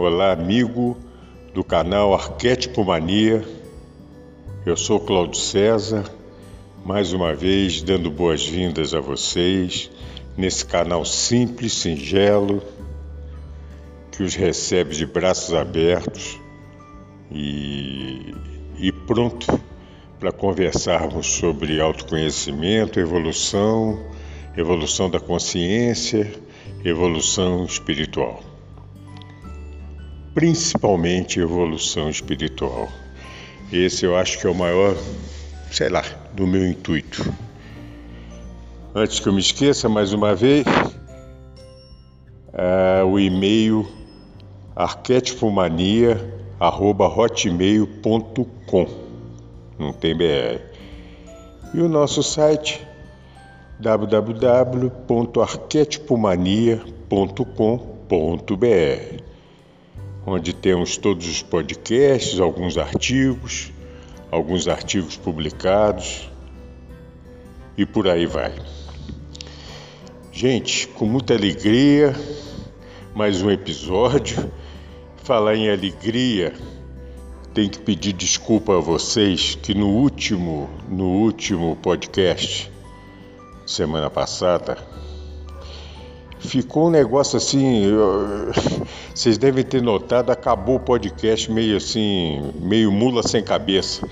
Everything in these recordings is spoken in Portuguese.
Olá, amigo do canal Arquétipo Mania. Eu sou Cláudio César, mais uma vez dando boas-vindas a vocês nesse canal simples, singelo, que os recebe de braços abertos e, e pronto para conversarmos sobre autoconhecimento, evolução, evolução da consciência, evolução espiritual principalmente evolução espiritual. Esse eu acho que é o maior, sei lá, do meu intuito. Antes que eu me esqueça, mais uma vez, uh, o e-mail arquetipomania.hotmail.com não tem BR. E o nosso site www.arquetipomania.com.br onde temos todos os podcasts, alguns artigos, alguns artigos publicados e por aí vai. Gente, com muita alegria, mais um episódio. Falar em alegria, tenho que pedir desculpa a vocês que no último, no último podcast, semana passada, ficou um negócio assim. Vocês devem ter notado, acabou o podcast meio assim, meio mula sem cabeça.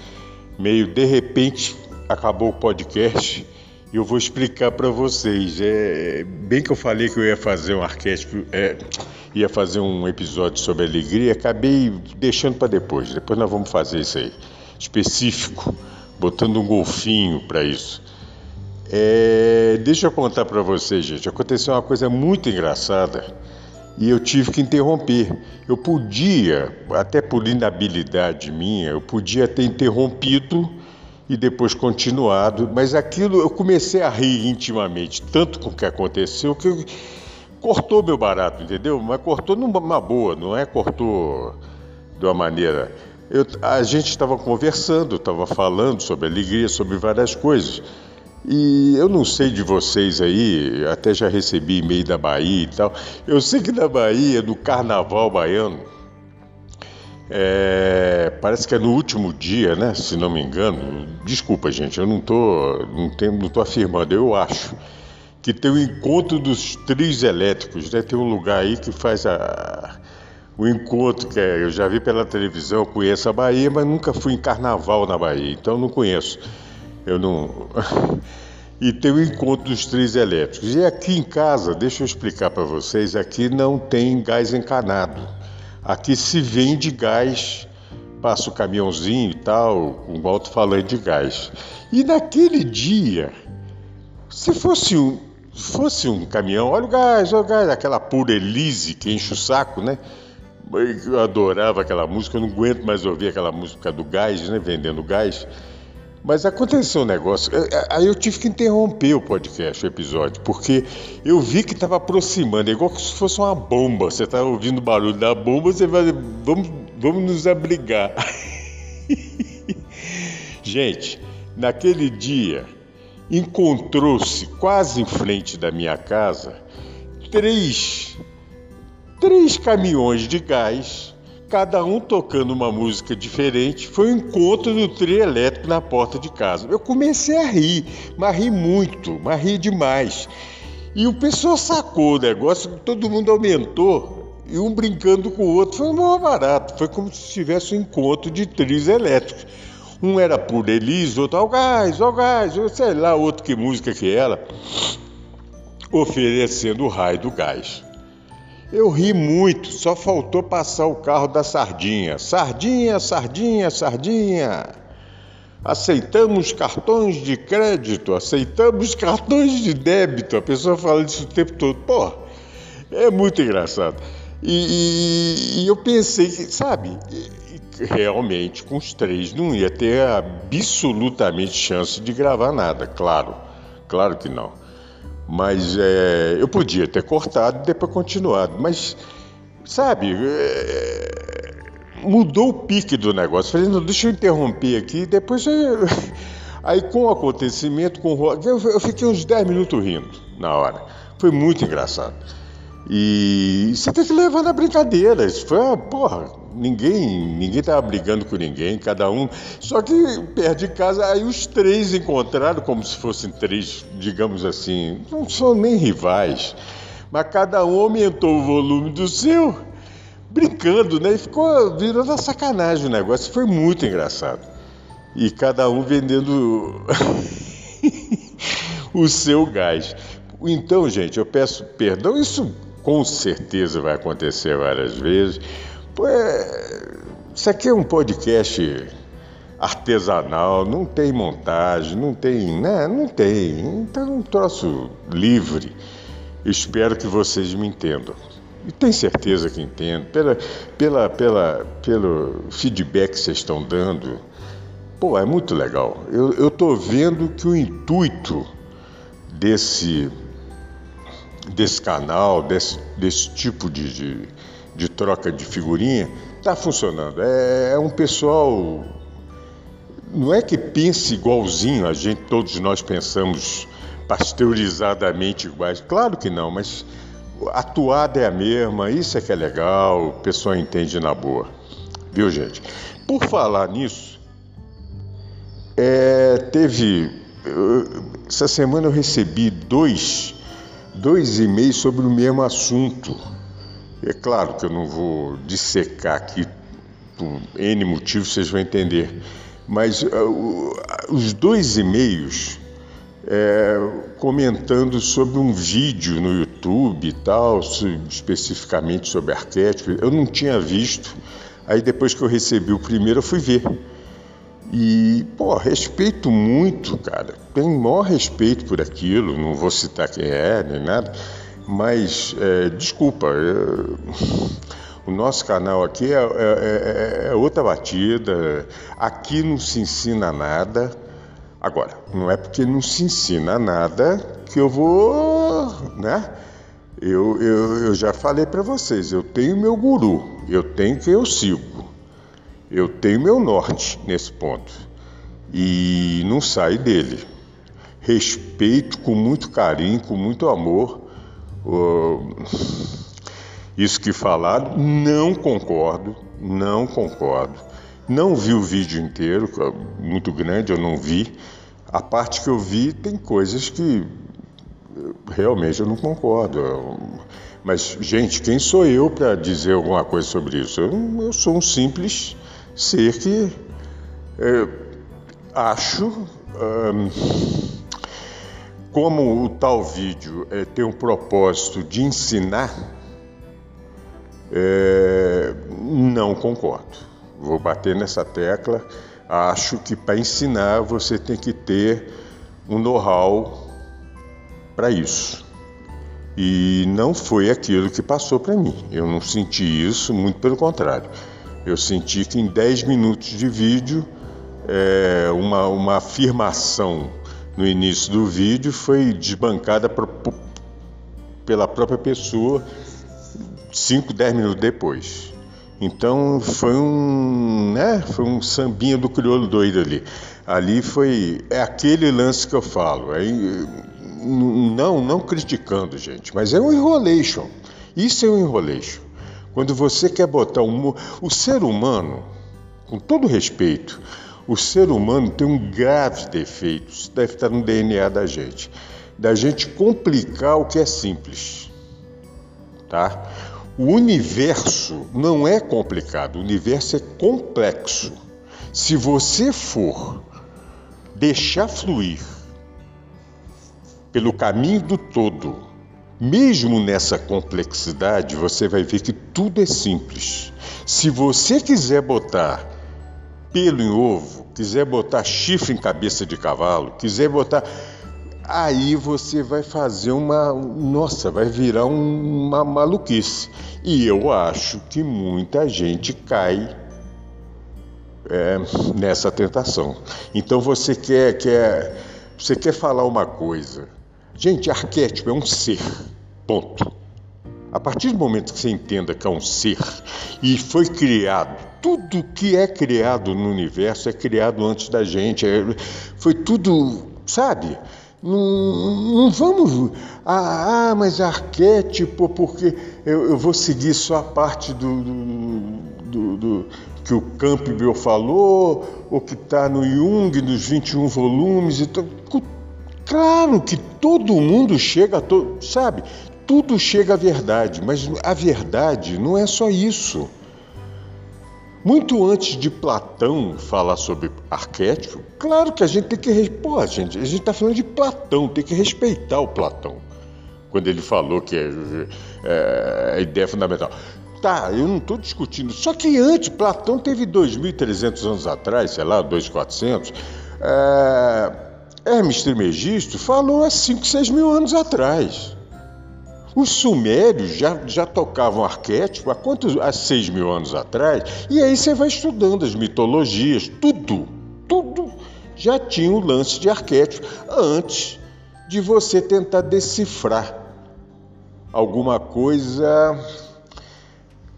Meio de repente acabou o podcast e eu vou explicar para vocês. É bem que eu falei que eu ia fazer um arquétipo, é, ia fazer um episódio sobre alegria, acabei deixando para depois. Depois nós vamos fazer isso aí, específico, botando um golfinho para isso. É, deixa eu contar para vocês, gente. Aconteceu uma coisa muito engraçada e eu tive que interromper. Eu podia, até por inabilidade minha, eu podia ter interrompido e depois continuado, mas aquilo eu comecei a rir intimamente, tanto com o que aconteceu, que eu, cortou meu barato, entendeu? Mas cortou numa boa, não é cortou de uma maneira. Eu, a gente estava conversando, estava falando sobre alegria, sobre várias coisas. E eu não sei de vocês aí, até já recebi e-mail da Bahia e tal. Eu sei que na Bahia, no carnaval baiano, é, parece que é no último dia, né? Se não me engano. Desculpa, gente, eu não tô, não, tenho, não tô afirmando, eu acho que tem o encontro dos trios elétricos, né? Tem um lugar aí que faz a, o encontro, que é, eu já vi pela televisão, conheço a Bahia, mas nunca fui em carnaval na Bahia, então não conheço. Eu não. e tem o encontro dos três elétricos. E aqui em casa, deixa eu explicar para vocês, aqui não tem gás encanado. Aqui se vende gás, passa o caminhãozinho e tal, com alto-falante de gás. E naquele dia, se fosse um, fosse um caminhão, olha o gás, olha o gás, aquela pura Elise que enche o saco, né? Eu adorava aquela música, eu não aguento mais ouvir aquela música do gás, né? Vendendo gás. Mas aconteceu um negócio. Aí eu tive que interromper o podcast, o episódio, porque eu vi que estava aproximando, é igual se fosse uma bomba. Você está ouvindo o barulho da bomba, você vai. Vamos, vamos nos abrigar. Gente, naquele dia, encontrou-se quase em frente da minha casa três, três caminhões de gás cada um tocando uma música diferente, foi o um encontro do trio elétrico na porta de casa. Eu comecei a rir, mas ri muito, mas ri demais. E o pessoal sacou o negócio, todo mundo aumentou, e um brincando com o outro. Foi um barato, foi como se tivesse um encontro de trios elétricos. Um era por Elise, outro ao gás, ao gás, sei lá, outro que música que era, oferecendo o raio do gás. Eu ri muito, só faltou passar o carro da sardinha. Sardinha, sardinha, sardinha. Aceitamos cartões de crédito, aceitamos cartões de débito. A pessoa fala isso o tempo todo. Pô, é muito engraçado. E, e, e eu pensei que, sabe, realmente com os três não ia ter absolutamente chance de gravar nada, claro, claro que não. Mas é, eu podia ter cortado e depois continuado, mas sabe, é, mudou o pique do negócio. Falei, não, deixa eu interromper aqui, depois eu... Aí com o acontecimento, com o... eu fiquei uns 10 minutos rindo na hora. Foi muito engraçado. E você tem que levar na brincadeira. Isso foi uma porra. Ninguém, ninguém tava brigando com ninguém, cada um. Só que perto de casa, aí os três encontraram como se fossem três, digamos assim, não são nem rivais, mas cada um aumentou o volume do seu, brincando, né? E ficou virando a sacanagem o negócio. Foi muito engraçado. E cada um vendendo o seu gás. Então, gente, eu peço perdão. Isso com certeza vai acontecer várias vezes. É, isso aqui é um podcast artesanal, não tem montagem, não tem, né? Não tem. Então é um troço livre. Espero que vocês me entendam. E tenho certeza que entendo. Pela, pela, pela, pelo feedback que vocês estão dando, pô, é muito legal. Eu estou vendo que o intuito desse desse canal, desse, desse tipo de, de, de troca de figurinha, está funcionando. É, é, um pessoal. Não é que pense igualzinho, a gente, todos nós pensamos pasteurizadamente iguais. Claro que não, mas a atuada é a mesma, isso é que é legal, o pessoal entende na boa. Viu, gente? Por falar nisso, é, teve. Essa semana eu recebi dois dois e-mails sobre o mesmo assunto. É claro que eu não vou dissecar aqui por N motivos, vocês vão entender. Mas uh, os dois e-mails é, comentando sobre um vídeo no YouTube e tal, especificamente sobre arquétipo, eu não tinha visto. Aí depois que eu recebi o primeiro, eu fui ver. E, pô, respeito muito, cara. Tenho maior respeito por aquilo, não vou citar quem é, nem nada, mas, é, desculpa, é, o nosso canal aqui é, é, é, é, outra batida, aqui não se ensina nada. Agora, não é porque não se ensina nada que eu vou, né? Eu, eu, eu já falei para vocês, eu tenho meu guru, eu tenho quem eu sigo. Eu tenho meu norte nesse ponto e não saio dele. Respeito com muito carinho, com muito amor. Isso que falaram, não concordo, não concordo. Não vi o vídeo inteiro, é muito grande, eu não vi. A parte que eu vi tem coisas que realmente eu não concordo. Mas, gente, quem sou eu para dizer alguma coisa sobre isso? Eu, eu sou um simples ser que é, acho, como o tal vídeo é, tem um propósito de ensinar, é, não concordo. Vou bater nessa tecla. Acho que para ensinar você tem que ter um know-how para isso. E não foi aquilo que passou para mim. Eu não senti isso, muito pelo contrário. Eu senti que em 10 minutos de vídeo, é, uma, uma afirmação no início do vídeo foi desbancada por, por, pela própria pessoa 5, 10 minutos depois. Então foi um, né, foi um sambinha do crioulo doido ali. Ali foi é aquele lance que eu falo. É, não, não criticando, gente, mas é um enrolation. Isso é um enrolation. Quando você quer botar um. O ser humano, com todo respeito, o ser humano tem um grave defeito, isso deve estar no DNA da gente, da gente complicar o que é simples. Tá? O universo não é complicado, o universo é complexo. Se você for deixar fluir pelo caminho do todo, mesmo nessa complexidade, você vai ver que tudo é simples. Se você quiser botar pelo em ovo, quiser botar chifre em cabeça de cavalo, quiser botar. Aí você vai fazer uma. Nossa, vai virar uma maluquice. E eu acho que muita gente cai é, nessa tentação. Então você quer, quer, você quer falar uma coisa. Gente, arquétipo é um ser. Ponto. A partir do momento que você entenda que é um ser e foi criado, tudo que é criado no universo é criado antes da gente, é, foi tudo, sabe? Não, não vamos. Ah, ah, mas arquétipo, porque eu, eu, vou seguir só a parte do, do, do, do que o Campbell falou, ou que está no Jung, nos 21 volumes. Então, claro que todo mundo chega a. To, sabe? tudo chega à verdade, mas a verdade não é só isso. Muito antes de Platão falar sobre arquétipo, claro que a gente tem que. Pô, gente, a gente está falando de Platão, tem que respeitar o Platão. Quando ele falou que é, é, a ideia fundamental. Tá, eu não estou discutindo. Só que antes, Platão teve 2.300 anos atrás, sei lá, 2.400. É, Hermes Trismegisto falou há 5, 6 mil anos atrás. Os sumérios já, já tocavam arquétipo há quantos? Há seis mil anos atrás. E aí você vai estudando as mitologias, tudo, tudo já tinha o lance de arquétipo antes de você tentar decifrar alguma coisa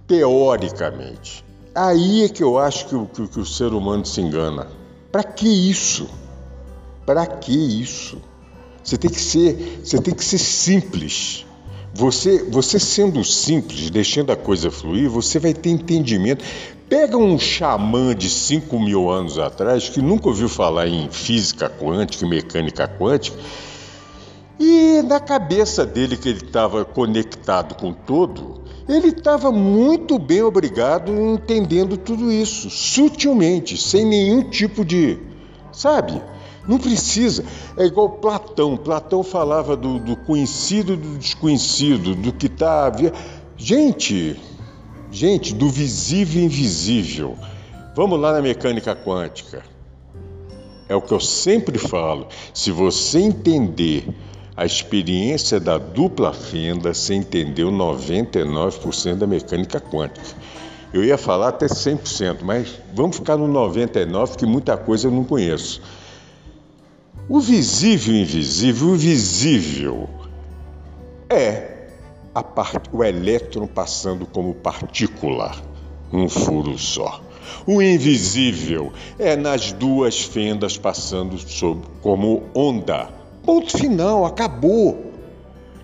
teoricamente. Aí é que eu acho que o, que, que o ser humano se engana. Para que isso? Para que isso? Você tem que ser, você tem que ser simples. Você, você sendo simples, deixando a coisa fluir, você vai ter entendimento. Pega um xamã de 5 mil anos atrás, que nunca ouviu falar em física quântica e mecânica quântica, e na cabeça dele, que ele estava conectado com todo, ele estava muito bem obrigado entendendo tudo isso, sutilmente, sem nenhum tipo de. Sabe? Não precisa. É igual Platão. Platão falava do, do conhecido do desconhecido, do que está. Gente, gente, do visível e invisível. Vamos lá na mecânica quântica. É o que eu sempre falo. Se você entender a experiência da dupla fenda, você entendeu 99% da mecânica quântica. Eu ia falar até 100%, mas vamos ficar no 99%, que muita coisa eu não conheço. O visível e invisível, o visível é part... o elétron passando como partícula, um furo só. O invisível é nas duas fendas passando sob... como onda. Ponto final, acabou.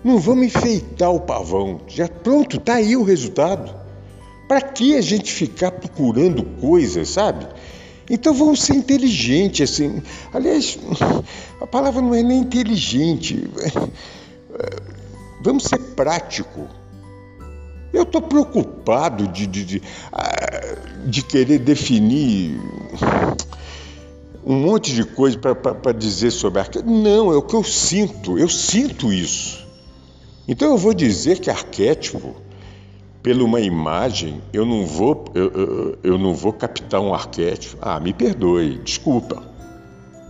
Não vamos enfeitar o pavão. Já pronto, tá aí o resultado. Para que a gente ficar procurando coisas, sabe? Então vamos ser inteligentes, assim. Aliás, a palavra não é nem inteligente. Vamos ser prático. Eu estou preocupado de, de, de, ah, de, querer definir um monte de coisa para dizer sobre arquétipo. Não, é o que eu sinto. Eu sinto isso. Então eu vou dizer que arquétipo pela uma imagem, eu não vou eu, eu, eu, não vou captar um arquétipo. Ah, me perdoe, desculpa.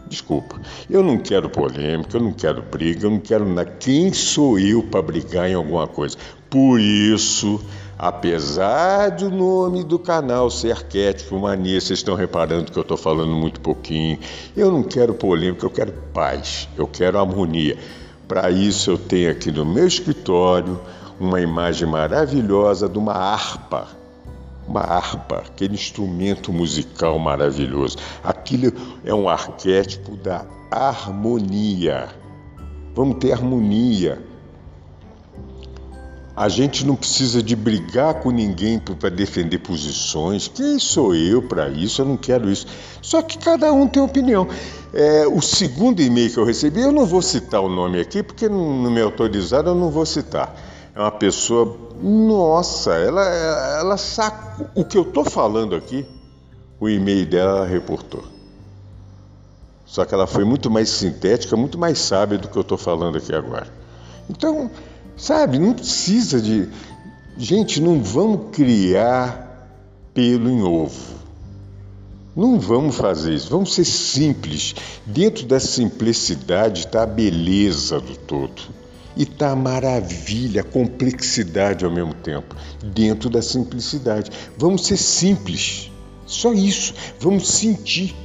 Desculpa. Eu não quero polêmica, eu não quero briga, eu não quero nada. Quem sou eu para brigar em alguma coisa? Por isso, apesar do nome do canal ser arquétipo, mania, vocês estão reparando que eu estou falando muito pouquinho. Eu não quero polêmica, eu quero paz, eu quero harmonia. Para isso, eu tenho aqui no meu escritório uma imagem maravilhosa de uma harpa. Uma harpa, aquele instrumento musical maravilhoso. Aquilo é um arquétipo da harmonia. Vamos ter harmonia. A gente não precisa de brigar com ninguém para defender posições. Quem sou eu para isso? Eu não quero isso. Só que cada um tem opinião. É, o segundo e-mail que eu recebi, eu não vou citar o nome aqui, porque não me autorizaram, eu não vou citar é uma pessoa, nossa, ela, ela saca o que eu estou falando aqui, o e-mail dela reportou. Só que ela foi muito mais sintética, muito mais sábia do que eu estou falando aqui agora. Então, sabe, não precisa de. Gente, não vamos criar pelo em ovo. Não vamos fazer isso, vamos ser simples. Dentro da simplicidade está a beleza do todo. E tá maravilha, complexidade ao mesmo tempo, dentro da simplicidade. Vamos ser simples, só isso. Vamos sentir.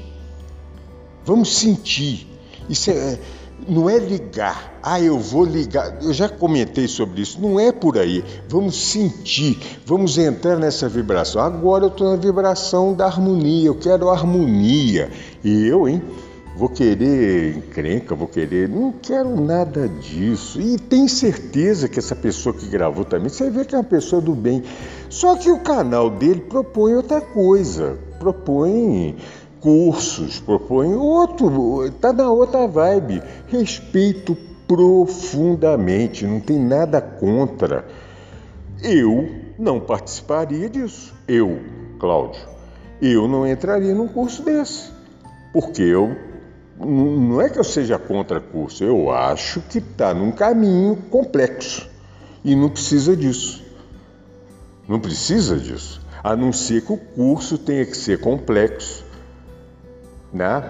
Vamos sentir. Isso é, não é ligar. Ah, eu vou ligar. Eu já comentei sobre isso. Não é por aí. Vamos sentir. Vamos entrar nessa vibração. Agora eu estou na vibração da harmonia. Eu quero harmonia. E eu, hein? Vou querer encrenca, vou querer. Não quero nada disso. E tem certeza que essa pessoa que gravou também, você vê que é uma pessoa do bem. Só que o canal dele propõe outra coisa. Propõe cursos, propõe outro, está na outra vibe. Respeito profundamente, não tem nada contra. Eu não participaria disso. Eu, Cláudio, eu não entraria num curso desse. Porque eu não é que eu seja contra curso, eu acho que está num caminho complexo e não precisa disso. Não precisa disso. A não ser que o curso tenha que ser complexo né?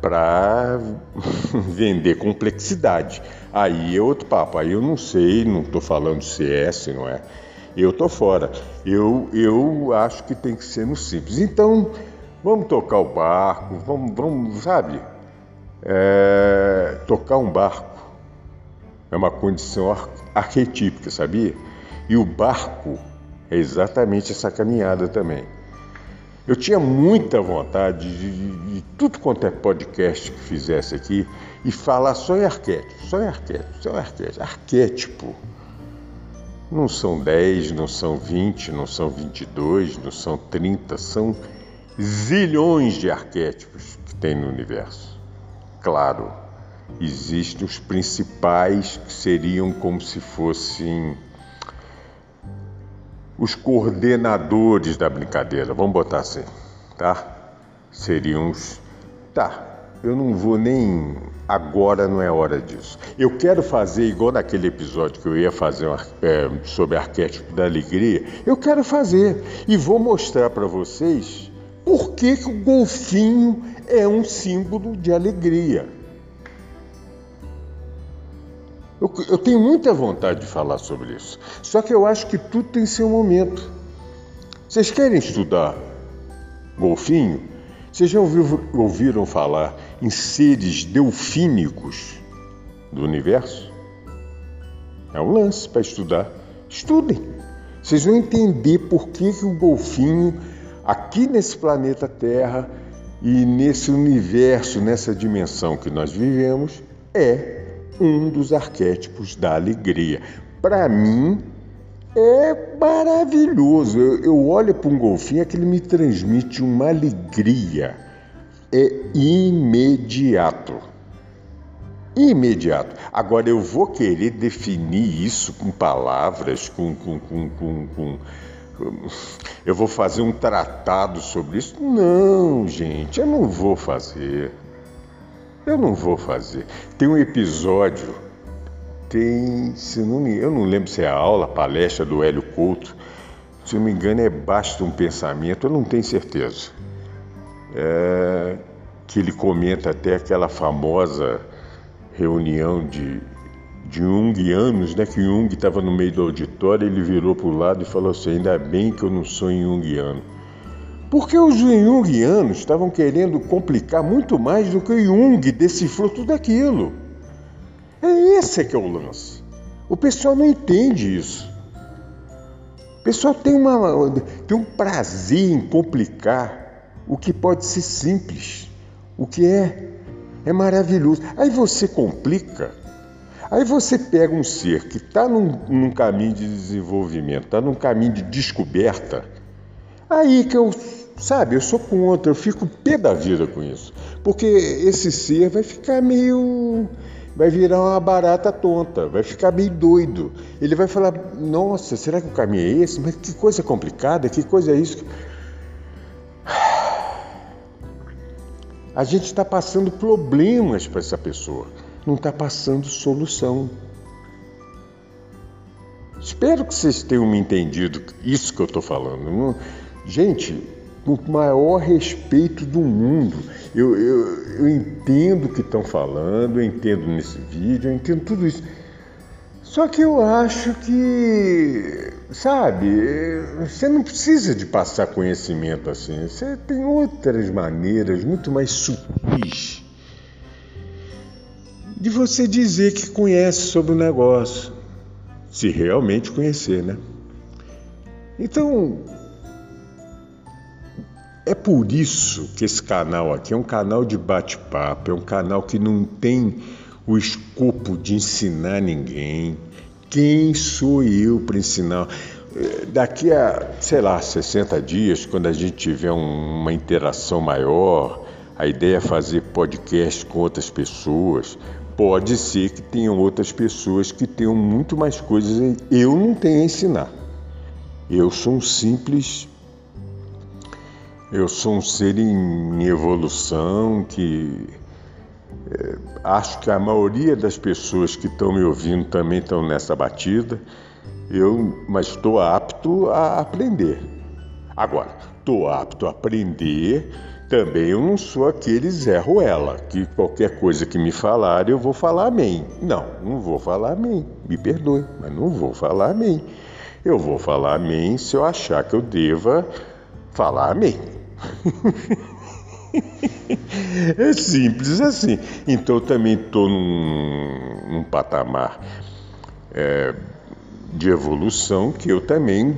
para vender complexidade. Aí é outro papo. Aí eu não sei, não estou falando CS, não é? Eu estou fora. Eu, eu acho que tem que ser no simples. Então, vamos tocar o barco, vamos, vamos sabe? É, tocar um barco é uma condição ar arquetípica, sabia? E o barco é exatamente essa caminhada também. Eu tinha muita vontade de, de, de, tudo quanto é podcast que fizesse aqui e falar só em arquétipo, só em arquétipo, só em arquétipo. Arquétipo. Não são 10, não são 20, não são 22, não são 30, são zilhões de arquétipos que tem no universo. Claro, existem os principais que seriam como se fossem os coordenadores da brincadeira, vamos botar assim, tá? Seriam os. Tá, eu não vou nem. Agora não é hora disso. Eu quero fazer igual naquele episódio que eu ia fazer é, sobre arquétipo da alegria. Eu quero fazer e vou mostrar para vocês por que, que o golfinho é um símbolo de alegria. Eu, eu, tenho muita vontade de falar sobre isso. Só que eu acho que tudo tem seu momento. Vocês querem estudar golfinho? Vocês já ouviram, ouviram falar em seres delfínicos do universo? É um lance para estudar. Estudem. Vocês vão entender por que, que o golfinho, aqui nesse planeta Terra e nesse universo, nessa dimensão que nós vivemos, é um dos arquétipos da alegria. Para mim, é maravilhoso. Eu, eu olho para um golfinho, aquele me transmite uma alegria. É imediato. Imediato. Agora, eu vou querer definir isso com palavras, com, com, com, com eu vou fazer um tratado sobre isso? Não, gente, eu não vou fazer. Eu não vou fazer. Tem um episódio, tem, se não me, eu não lembro se é a aula, a palestra do Hélio Couto, se não me engano é Basta um Pensamento, eu não tenho certeza. É, que ele comenta até aquela famosa reunião de, de Jungianos, né, que Jung estava no meio do auditório, ele virou para o lado e falou assim, ainda bem que eu não sou Jungiano. Porque os Jungianos estavam querendo complicar muito mais do que o Jung decifrou tudo aquilo. É esse que é o lance. O pessoal não entende isso. O pessoal tem, uma, tem um prazer em complicar o que pode ser simples, o que é, é maravilhoso. Aí você complica, aí você pega um ser que está num, num caminho de desenvolvimento, está num caminho de descoberta, aí que eu Sabe, eu sou contra, eu fico pé da vida com isso. Porque esse ser vai ficar meio. vai virar uma barata tonta, vai ficar meio doido. Ele vai falar: nossa, será que o caminho é esse? Mas que coisa complicada, que coisa é isso? A gente está passando problemas para essa pessoa, não está passando solução. Espero que vocês tenham me entendido isso que eu estou falando. Gente, com o maior respeito do mundo. Eu, eu, eu entendo o que estão falando, eu entendo nesse vídeo, eu entendo tudo isso. Só que eu acho que, sabe, você não precisa de passar conhecimento assim. Você tem outras maneiras muito mais sutis de você dizer que conhece sobre o negócio, se realmente conhecer, né? Então, é por isso que esse canal aqui é um canal de bate-papo, é um canal que não tem o escopo de ensinar ninguém. Quem sou eu para ensinar? Daqui a, sei lá, 60 dias, quando a gente tiver uma interação maior, a ideia é fazer podcast com outras pessoas. Pode ser que tenham outras pessoas que tenham muito mais coisas. Eu não tenho a ensinar. Eu sou um simples. Eu sou um ser em evolução que é, acho que a maioria das pessoas que estão me ouvindo também estão nessa batida. Eu, mas estou apto a aprender. Agora, estou apto a aprender. Também eu não sou aquele Zé Ruela, que qualquer coisa que me falar eu vou falar amém. Não, não vou falar amém. Me perdoe, mas não vou falar amém. Eu vou falar amém se eu achar que eu deva falar amém. é simples assim. Então eu também estou num, num, patamar é, de evolução que eu também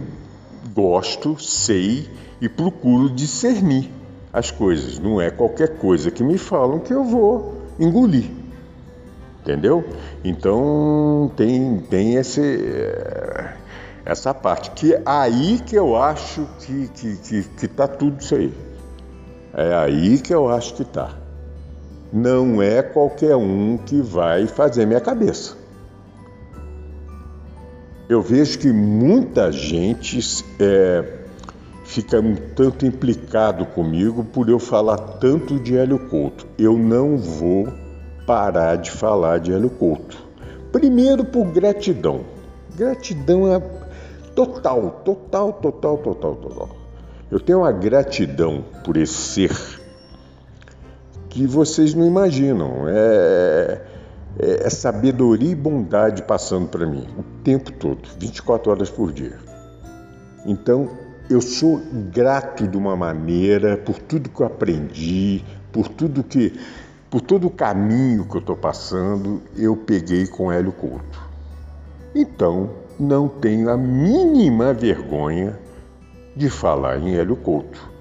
gosto, sei e procuro discernir as coisas. Não é qualquer coisa que me falam que eu vou engolir. Entendeu? Então tem, tem esse, é, essa parte. Que é aí que eu acho que está que, que, que tá tudo isso aí. É aí que eu acho que está. Não é qualquer um que vai fazer minha cabeça. Eu vejo que muita gente é, fica um tanto implicado comigo por eu falar tanto de Hélio Couto. Eu não vou parar de falar de Hélio Couto. Primeiro por gratidão. Gratidão é total, total, total, total, total. Eu tenho uma gratidão por esse ser que vocês não imaginam. É, é, é sabedoria e bondade passando para mim o tempo todo, 24 horas por dia. Então, eu sou grato de uma maneira por tudo que eu aprendi, por tudo que, por todo o caminho que eu estou passando, eu peguei com Hélio Couto. Então, não tenho a mínima vergonha de falar em Hélio Couto.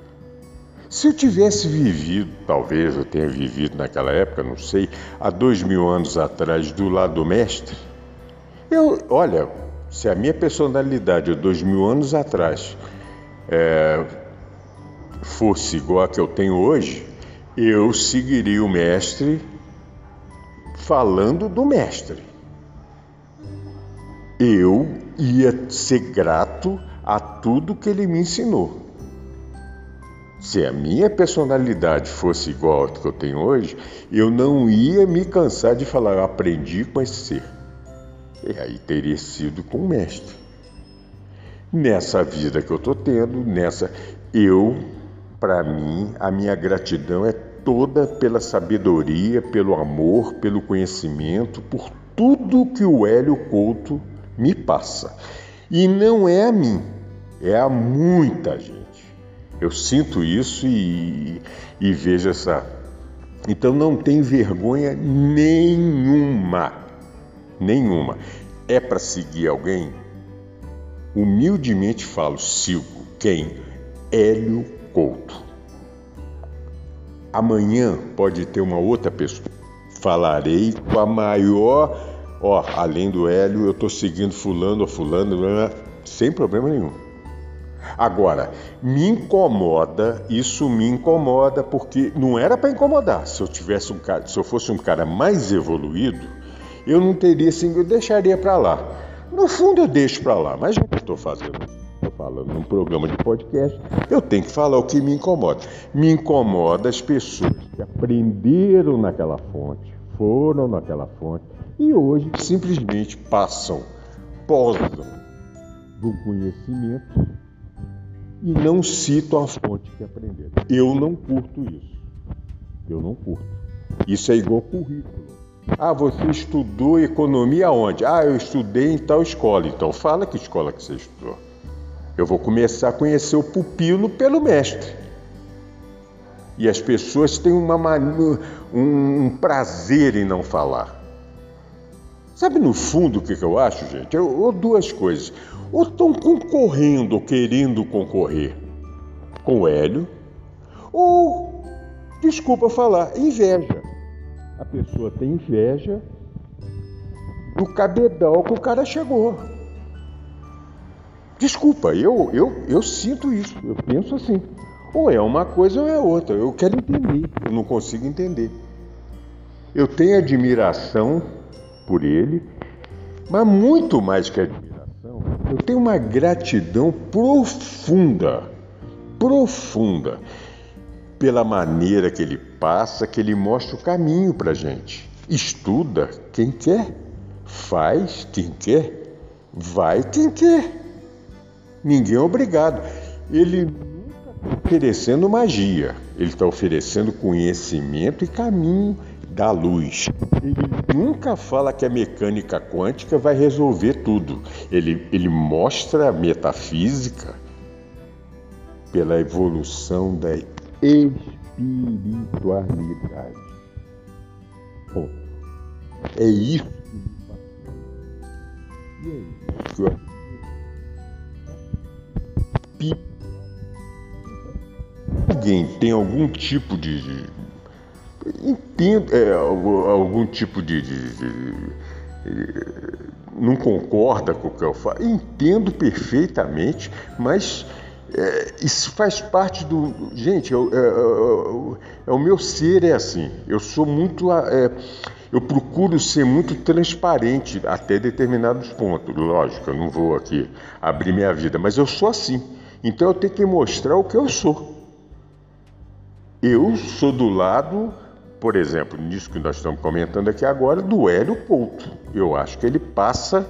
Se eu tivesse vivido, talvez eu tenha vivido naquela época, não sei, há dois mil anos atrás, do lado do mestre, eu, olha, se a minha personalidade há dois mil anos atrás é, fosse igual a que eu tenho hoje, eu seguiria o mestre falando do mestre. Eu ia ser grato a tudo que ele me ensinou. Se a minha personalidade fosse igual ao que eu tenho hoje, eu não ia me cansar de falar, eu aprendi com esse ser. E aí teria sido com o mestre. Nessa vida que eu estou tendo, nessa. Eu, para mim, a minha gratidão é toda pela sabedoria, pelo amor, pelo conhecimento, por tudo que o Hélio Couto me passa. E não é a mim, é a muita gente. Eu sinto isso e, e vejo essa. Então não tem vergonha nenhuma. Nenhuma. É para seguir alguém? Humildemente falo, sigo. Quem? Hélio Couto. Amanhã pode ter uma outra pessoa. Falarei com a maior. Ó, além do Hélio, eu estou seguindo fulano ou fulano, sem problema nenhum. Agora, me incomoda, isso me incomoda porque não era para incomodar. Se eu tivesse um cara, se eu fosse um cara mais evoluído, eu não teria assim, eu deixaria para lá. No fundo eu deixo para lá, mas já que estou fazendo, estou falando num programa de podcast, eu tenho que falar o que me incomoda. Me incomoda as pessoas que aprenderam naquela fonte, foram naquela fonte e hoje simplesmente passam, posam do conhecimento e não citam a fonte que aprenderam. Eu não curto isso. Eu não curto. Isso é igual currículo. Ah, você estudou economia onde? Ah, eu estudei em tal escola. Então fala que escola que você estudou. Eu vou começar a conhecer o pupilo pelo mestre. E as pessoas têm uma, um prazer em não falar. Sabe no fundo o que, eu acho, gente? Eu, ou duas coisas. Ou estão concorrendo, ou querendo concorrer com o Hélio, ou, desculpa falar, inveja. A pessoa tem inveja do cabedal que o cara chegou. Desculpa, eu, eu, eu sinto isso, eu penso assim. Ou é uma coisa ou é outra. Eu quero entender, eu não consigo entender. Eu tenho admiração por ele, mas muito mais que admiração, eu tenho uma gratidão profunda, profunda, pela maneira que ele passa, que ele mostra o caminho para gente. Estuda quem quer, faz quem quer, vai quem quer. Ninguém é obrigado. Ele nunca está oferecendo magia, ele está oferecendo conhecimento e caminho da luz. Ele nunca fala que a mecânica quântica vai resolver tudo. Ele, ele mostra a metafísica pela evolução da espiritualidade. Ponto. É isso que me fascina. E é isso que eu Alguém tem algum tipo de entendo é, algum tipo de, de, de, de, não concorda com o que eu falo, entendo perfeitamente, mas é, isso faz parte do gente. Eu, é, é, é, o meu ser é assim. Eu sou muito é, eu procuro ser muito transparente até determinados pontos. Lógico, eu não vou aqui abrir minha vida, mas eu sou assim. Então eu tenho que mostrar o que eu sou. Eu sou do lado por exemplo, nisso que nós estamos comentando aqui agora, do Hélio Couto. Eu acho que ele passa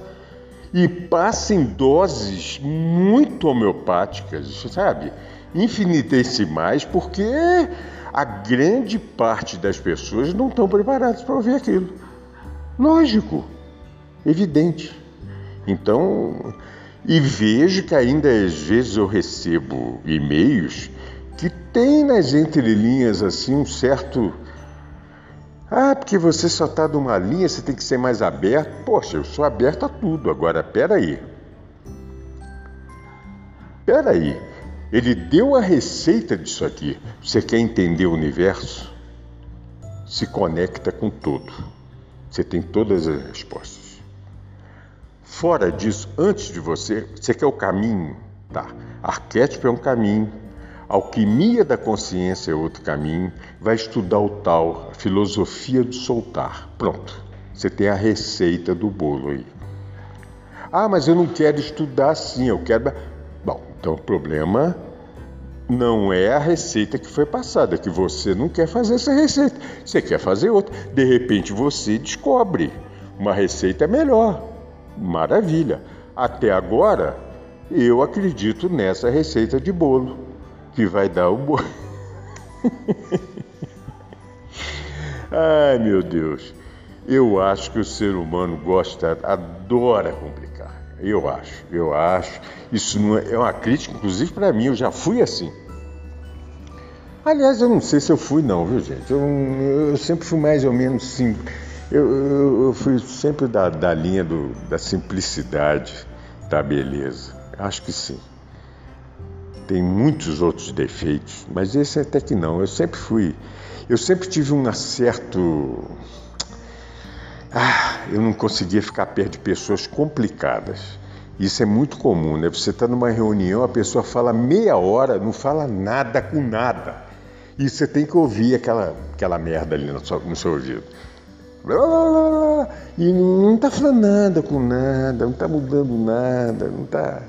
e passa em doses muito homeopáticas, sabe? Infinitesimais, porque a grande parte das pessoas não estão preparadas para ouvir aquilo. Lógico, evidente. Então, e vejo que ainda às vezes eu recebo e-mails que tem nas entrelinhas assim um certo ah, porque você só está numa linha, você tem que ser mais aberto. Poxa, eu sou aberto a tudo. Agora, peraí. Peraí. Ele deu a receita disso aqui. Você quer entender o universo? Se conecta com tudo. Você tem todas as respostas. Fora disso, antes de você, você quer o caminho? Tá. Arquétipo é um caminho Alquimia da consciência é outro caminho. Vai estudar o tal, a filosofia do soltar. Pronto. Você tem a receita do bolo aí. Ah, mas eu não quero estudar assim, eu quero. Bom, então o problema não é a receita que foi passada, é que você não quer fazer essa receita, você quer fazer outra. De repente você descobre uma receita melhor. Maravilha. Até agora, eu acredito nessa receita de bolo que vai dar o boi. Ai meu Deus, eu acho que o ser humano gosta, adora complicar. Eu acho, eu acho. Isso não é, é uma crítica, inclusive para mim, eu já fui assim. Aliás, eu não sei se eu fui não, viu gente? Eu, eu sempre fui mais ou menos sim. Eu, eu, eu fui sempre da, da linha do, da simplicidade, da beleza. Acho que sim tem muitos outros defeitos, mas esse até que não. Eu sempre fui, eu sempre tive um certo. Ah, eu não conseguia ficar perto de pessoas complicadas. Isso é muito comum, né? Você está numa reunião, a pessoa fala meia hora, não fala nada com nada. E você tem que ouvir aquela, aquela merda ali no seu, no seu ouvido. E não está falando nada com nada, não está mudando nada, não está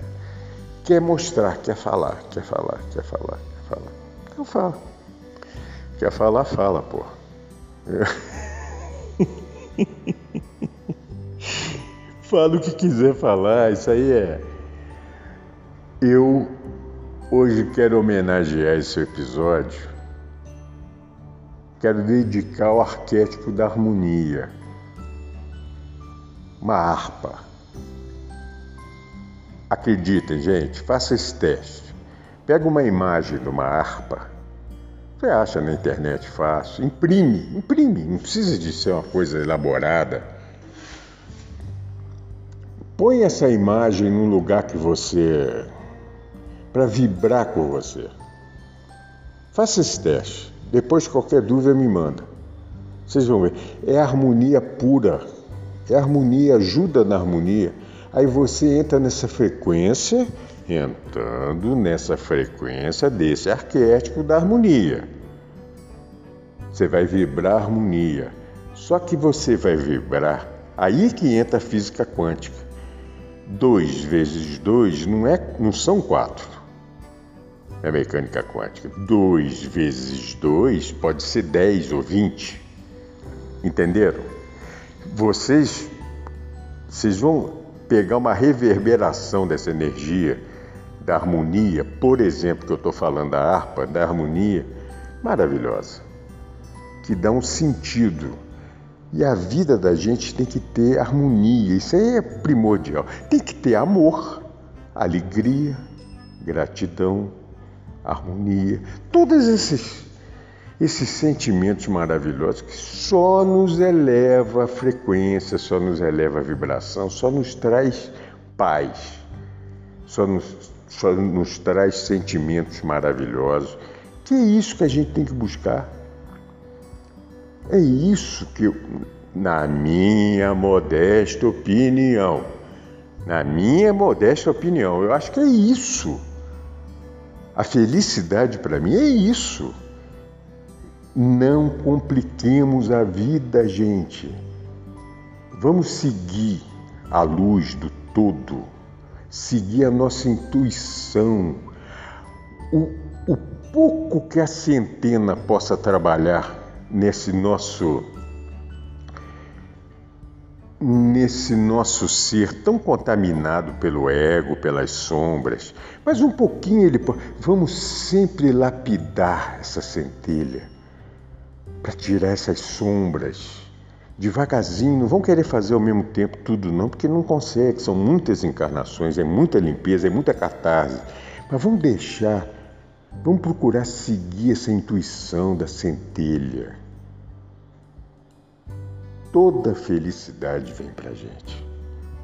quer mostrar, quer falar, quer falar, quer falar, quer falar. Então fala. Quer falar, fala, pô. fala o que quiser falar, isso aí é. Eu hoje quero homenagear esse episódio. Quero dedicar ao arquétipo da harmonia. uma harpa. Acreditem, gente, faça esse teste. Pega uma imagem de uma harpa, você acha na internet fácil, imprime, imprime, não precisa de ser uma coisa elaborada. Põe essa imagem num lugar que você. para vibrar com você. Faça esse teste. Depois, qualquer dúvida, me manda. Vocês vão ver. É harmonia pura. É harmonia, ajuda na harmonia. Aí você entra nessa frequência, entrando nessa frequência desse arquétipo da harmonia. Você vai vibrar harmonia. Só que você vai vibrar, aí que entra a física quântica. 2 vezes 2 não, é, não são 4. É mecânica quântica. 2 vezes 2 pode ser 10 ou 20. Entenderam? Vocês, vocês vão pegar uma reverberação dessa energia, da harmonia, por exemplo, que eu estou falando da harpa, da harmonia, maravilhosa, que dá um sentido. E a vida da gente tem que ter harmonia, isso aí é primordial. Tem que ter amor, alegria, gratidão, harmonia, todos esses esses sentimentos maravilhosos que só nos eleva a frequência, só nos eleva a vibração, só nos traz paz, só nos, só nos traz sentimentos maravilhosos. Que é isso que a gente tem que buscar. É isso que, eu, na minha modesta opinião, na minha modesta opinião, eu acho que é isso. A felicidade para mim é isso. Não compliquemos a vida, gente. Vamos seguir a luz do todo, seguir a nossa intuição. O, o pouco que a centena possa trabalhar nesse nosso nesse nosso ser tão contaminado pelo ego, pelas sombras, mas um pouquinho ele vamos sempre lapidar essa centelha para tirar essas sombras. Devagarzinho, não vão querer fazer ao mesmo tempo tudo não, porque não consegue, são muitas encarnações, é muita limpeza, é muita catarse. Mas vamos deixar, vamos procurar seguir essa intuição da centelha. Toda felicidade vem para gente.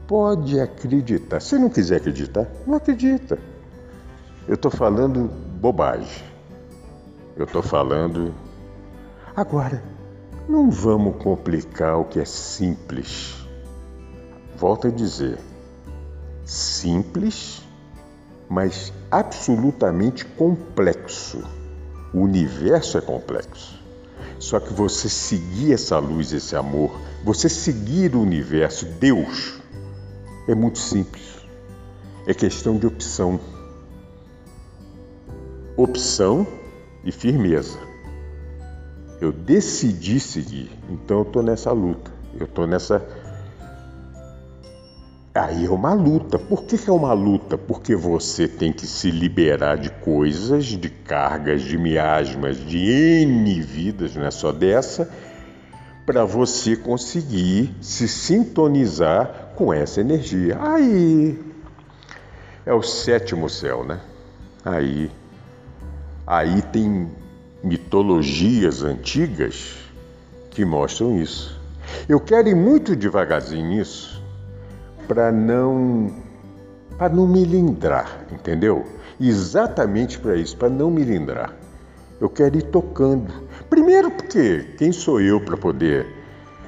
Pode acreditar. Se não quiser acreditar, não acredita. Eu estou falando bobagem. Eu estou falando Agora, não vamos complicar o que é simples. Volto a dizer, simples, mas absolutamente complexo. O universo é complexo. Só que você seguir essa luz, esse amor, você seguir o universo, Deus, é muito simples. É questão de opção. Opção e firmeza. Eu decidi seguir, então eu estou nessa luta. Eu estou nessa. Aí é uma luta. Por que, que é uma luta? Porque você tem que se liberar de coisas, de cargas, de miasmas, de N vidas, não é só dessa, para você conseguir se sintonizar com essa energia. Aí é o sétimo céu, né? Aí, aí tem mitologias antigas que mostram isso. Eu quero ir muito devagarzinho nisso para não para não me lindrar, entendeu? Exatamente para isso, para não me lindrar. Eu quero ir tocando. Primeiro porque quem sou eu para poder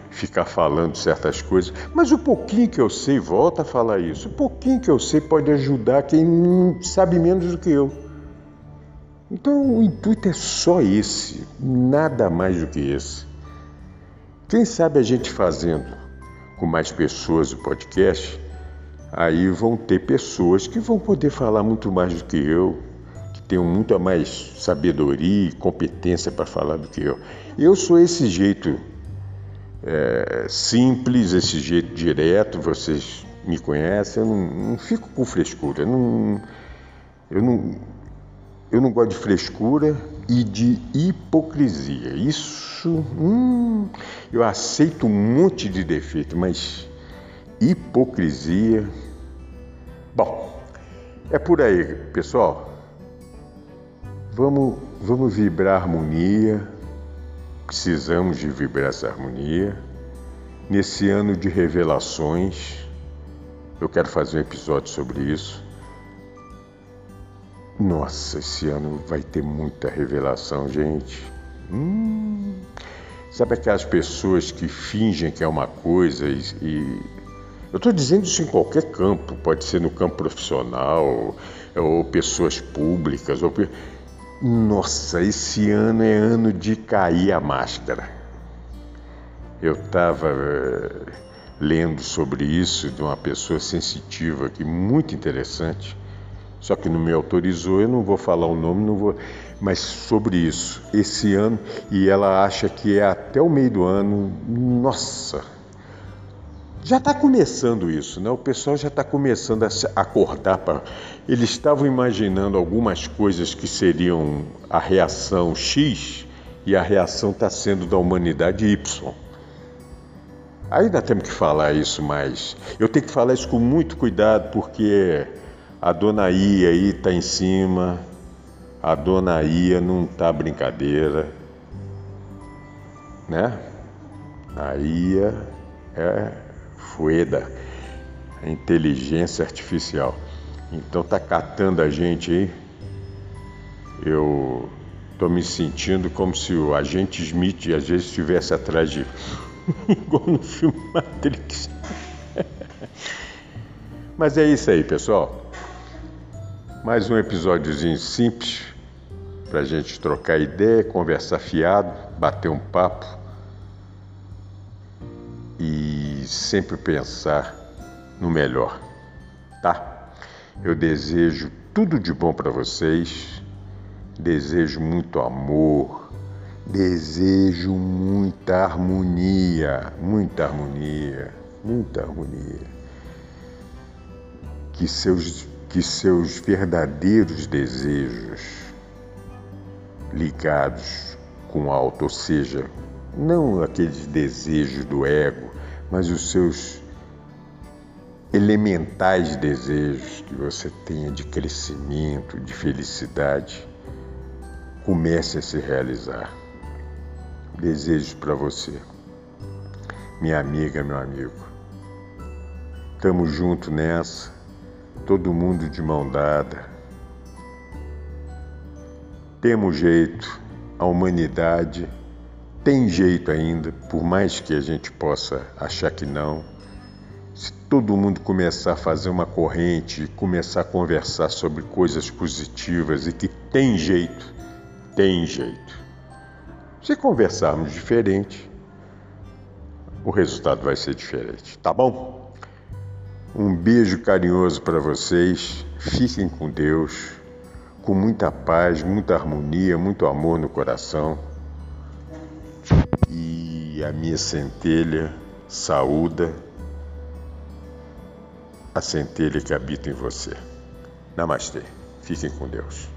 ficar falando certas coisas, mas o pouquinho que eu sei, volta a falar isso. O pouquinho que eu sei pode ajudar quem sabe menos do que eu. Então o intuito é só esse, nada mais do que esse. Quem sabe a gente fazendo com mais pessoas o podcast, aí vão ter pessoas que vão poder falar muito mais do que eu, que tenham muita mais sabedoria e competência para falar do que eu. Eu sou esse jeito é, simples, esse jeito direto, vocês me conhecem, eu não, não fico com frescura, não, eu não eu não gosto de frescura e de hipocrisia. Isso, hum, eu aceito um monte de defeito, mas hipocrisia. Bom, é por aí, pessoal. Vamos, vamos vibrar harmonia. Precisamos de vibrar essa harmonia. Nesse ano de revelações, eu quero fazer um episódio sobre isso. Nossa, esse ano vai ter muita revelação, gente. Hum, sabe aquelas pessoas que fingem que é uma coisa e, e eu estou dizendo isso em qualquer campo, pode ser no campo profissional, ou pessoas públicas. Ou... Nossa, esse ano é ano de cair a máscara. Eu estava eh, lendo sobre isso de uma pessoa sensitiva que muito interessante só que não me autorizou, eu não vou falar o nome, não vou, mas sobre isso, esse ano, e ela acha que é até o meio do ano, nossa, já está começando isso, né? O pessoal já está começando a acordar para. Eles estavam imaginando algumas coisas que seriam a reação X e a reação está sendo da humanidade Y. Ainda temos que falar isso mais. Eu tenho que falar isso com muito cuidado porque a dona Ia aí tá em cima. A dona Ia não tá brincadeira. Né? A Ia é fueda, a inteligência artificial. Então tá catando a gente aí. Eu tô me sentindo como se o agente Smith às vezes estivesse atrás de igual no filme Matrix. Mas é isso aí, pessoal. Mais um episódiozinho simples para a gente trocar ideia, conversar fiado, bater um papo e sempre pensar no melhor, tá? Eu desejo tudo de bom para vocês, desejo muito amor, desejo muita harmonia, muita harmonia, muita harmonia. Que seus que seus verdadeiros desejos ligados com o alto, ou seja, não aqueles desejos do ego, mas os seus elementais desejos que você tenha de crescimento, de felicidade, comece a se realizar. Desejos para você, minha amiga, meu amigo. Tamo junto nessa todo mundo de mão dada. Temos jeito, a humanidade tem jeito ainda, por mais que a gente possa achar que não. Se todo mundo começar a fazer uma corrente, começar a conversar sobre coisas positivas e que tem jeito, tem jeito. Se conversarmos diferente, o resultado vai ser diferente, tá bom? Um beijo carinhoso para vocês. Fiquem com Deus, com muita paz, muita harmonia, muito amor no coração. E a minha centelha saúda a centelha que habita em você. Namastê. Fiquem com Deus.